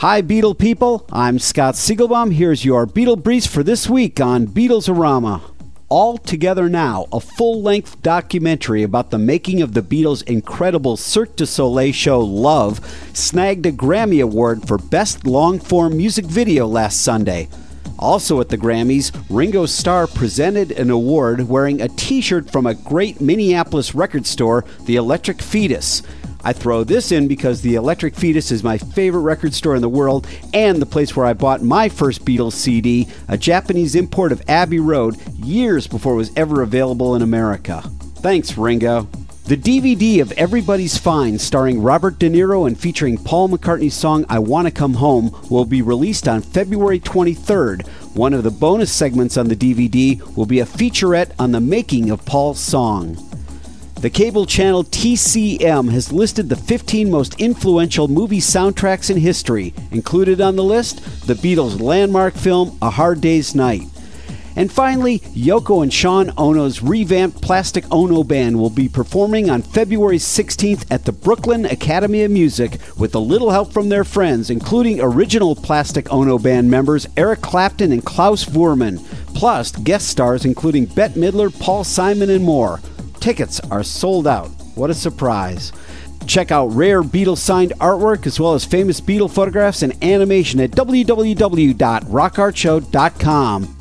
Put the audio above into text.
Hi, Beatle people. I'm Scott Siegelbaum. Here's your Beatle Briefs for this week on Beatlesorama. All Together Now, a full length documentary about the making of the Beatles' incredible Cirque du Soleil show Love, snagged a Grammy Award for Best Long Form Music Video last Sunday. Also at the Grammys, Ringo Starr presented an award wearing a t shirt from a great Minneapolis record store, the Electric Fetus. I throw this in because the Electric Fetus is my favorite record store in the world and the place where I bought my first Beatles CD, a Japanese import of Abbey Road, years before it was ever available in America. Thanks, Ringo. The DVD of Everybody's Fine, starring Robert De Niro and featuring Paul McCartney's song I Wanna Come Home, will be released on February 23rd. One of the bonus segments on the DVD will be a featurette on the making of Paul's song. The cable channel TCM has listed the 15 most influential movie soundtracks in history. Included on the list, the Beatles' landmark film A Hard Day's Night. And finally, Yoko and Sean Ono's revamped Plastic Ono Band will be performing on February 16th at the Brooklyn Academy of Music with a little help from their friends, including original Plastic Ono Band members Eric Clapton and Klaus Voormann, plus guest stars including Bette Midler, Paul Simon, and more. Tickets are sold out. What a surprise. Check out rare Beatles signed artwork as well as famous Beatle photographs and animation at www.rockartshow.com.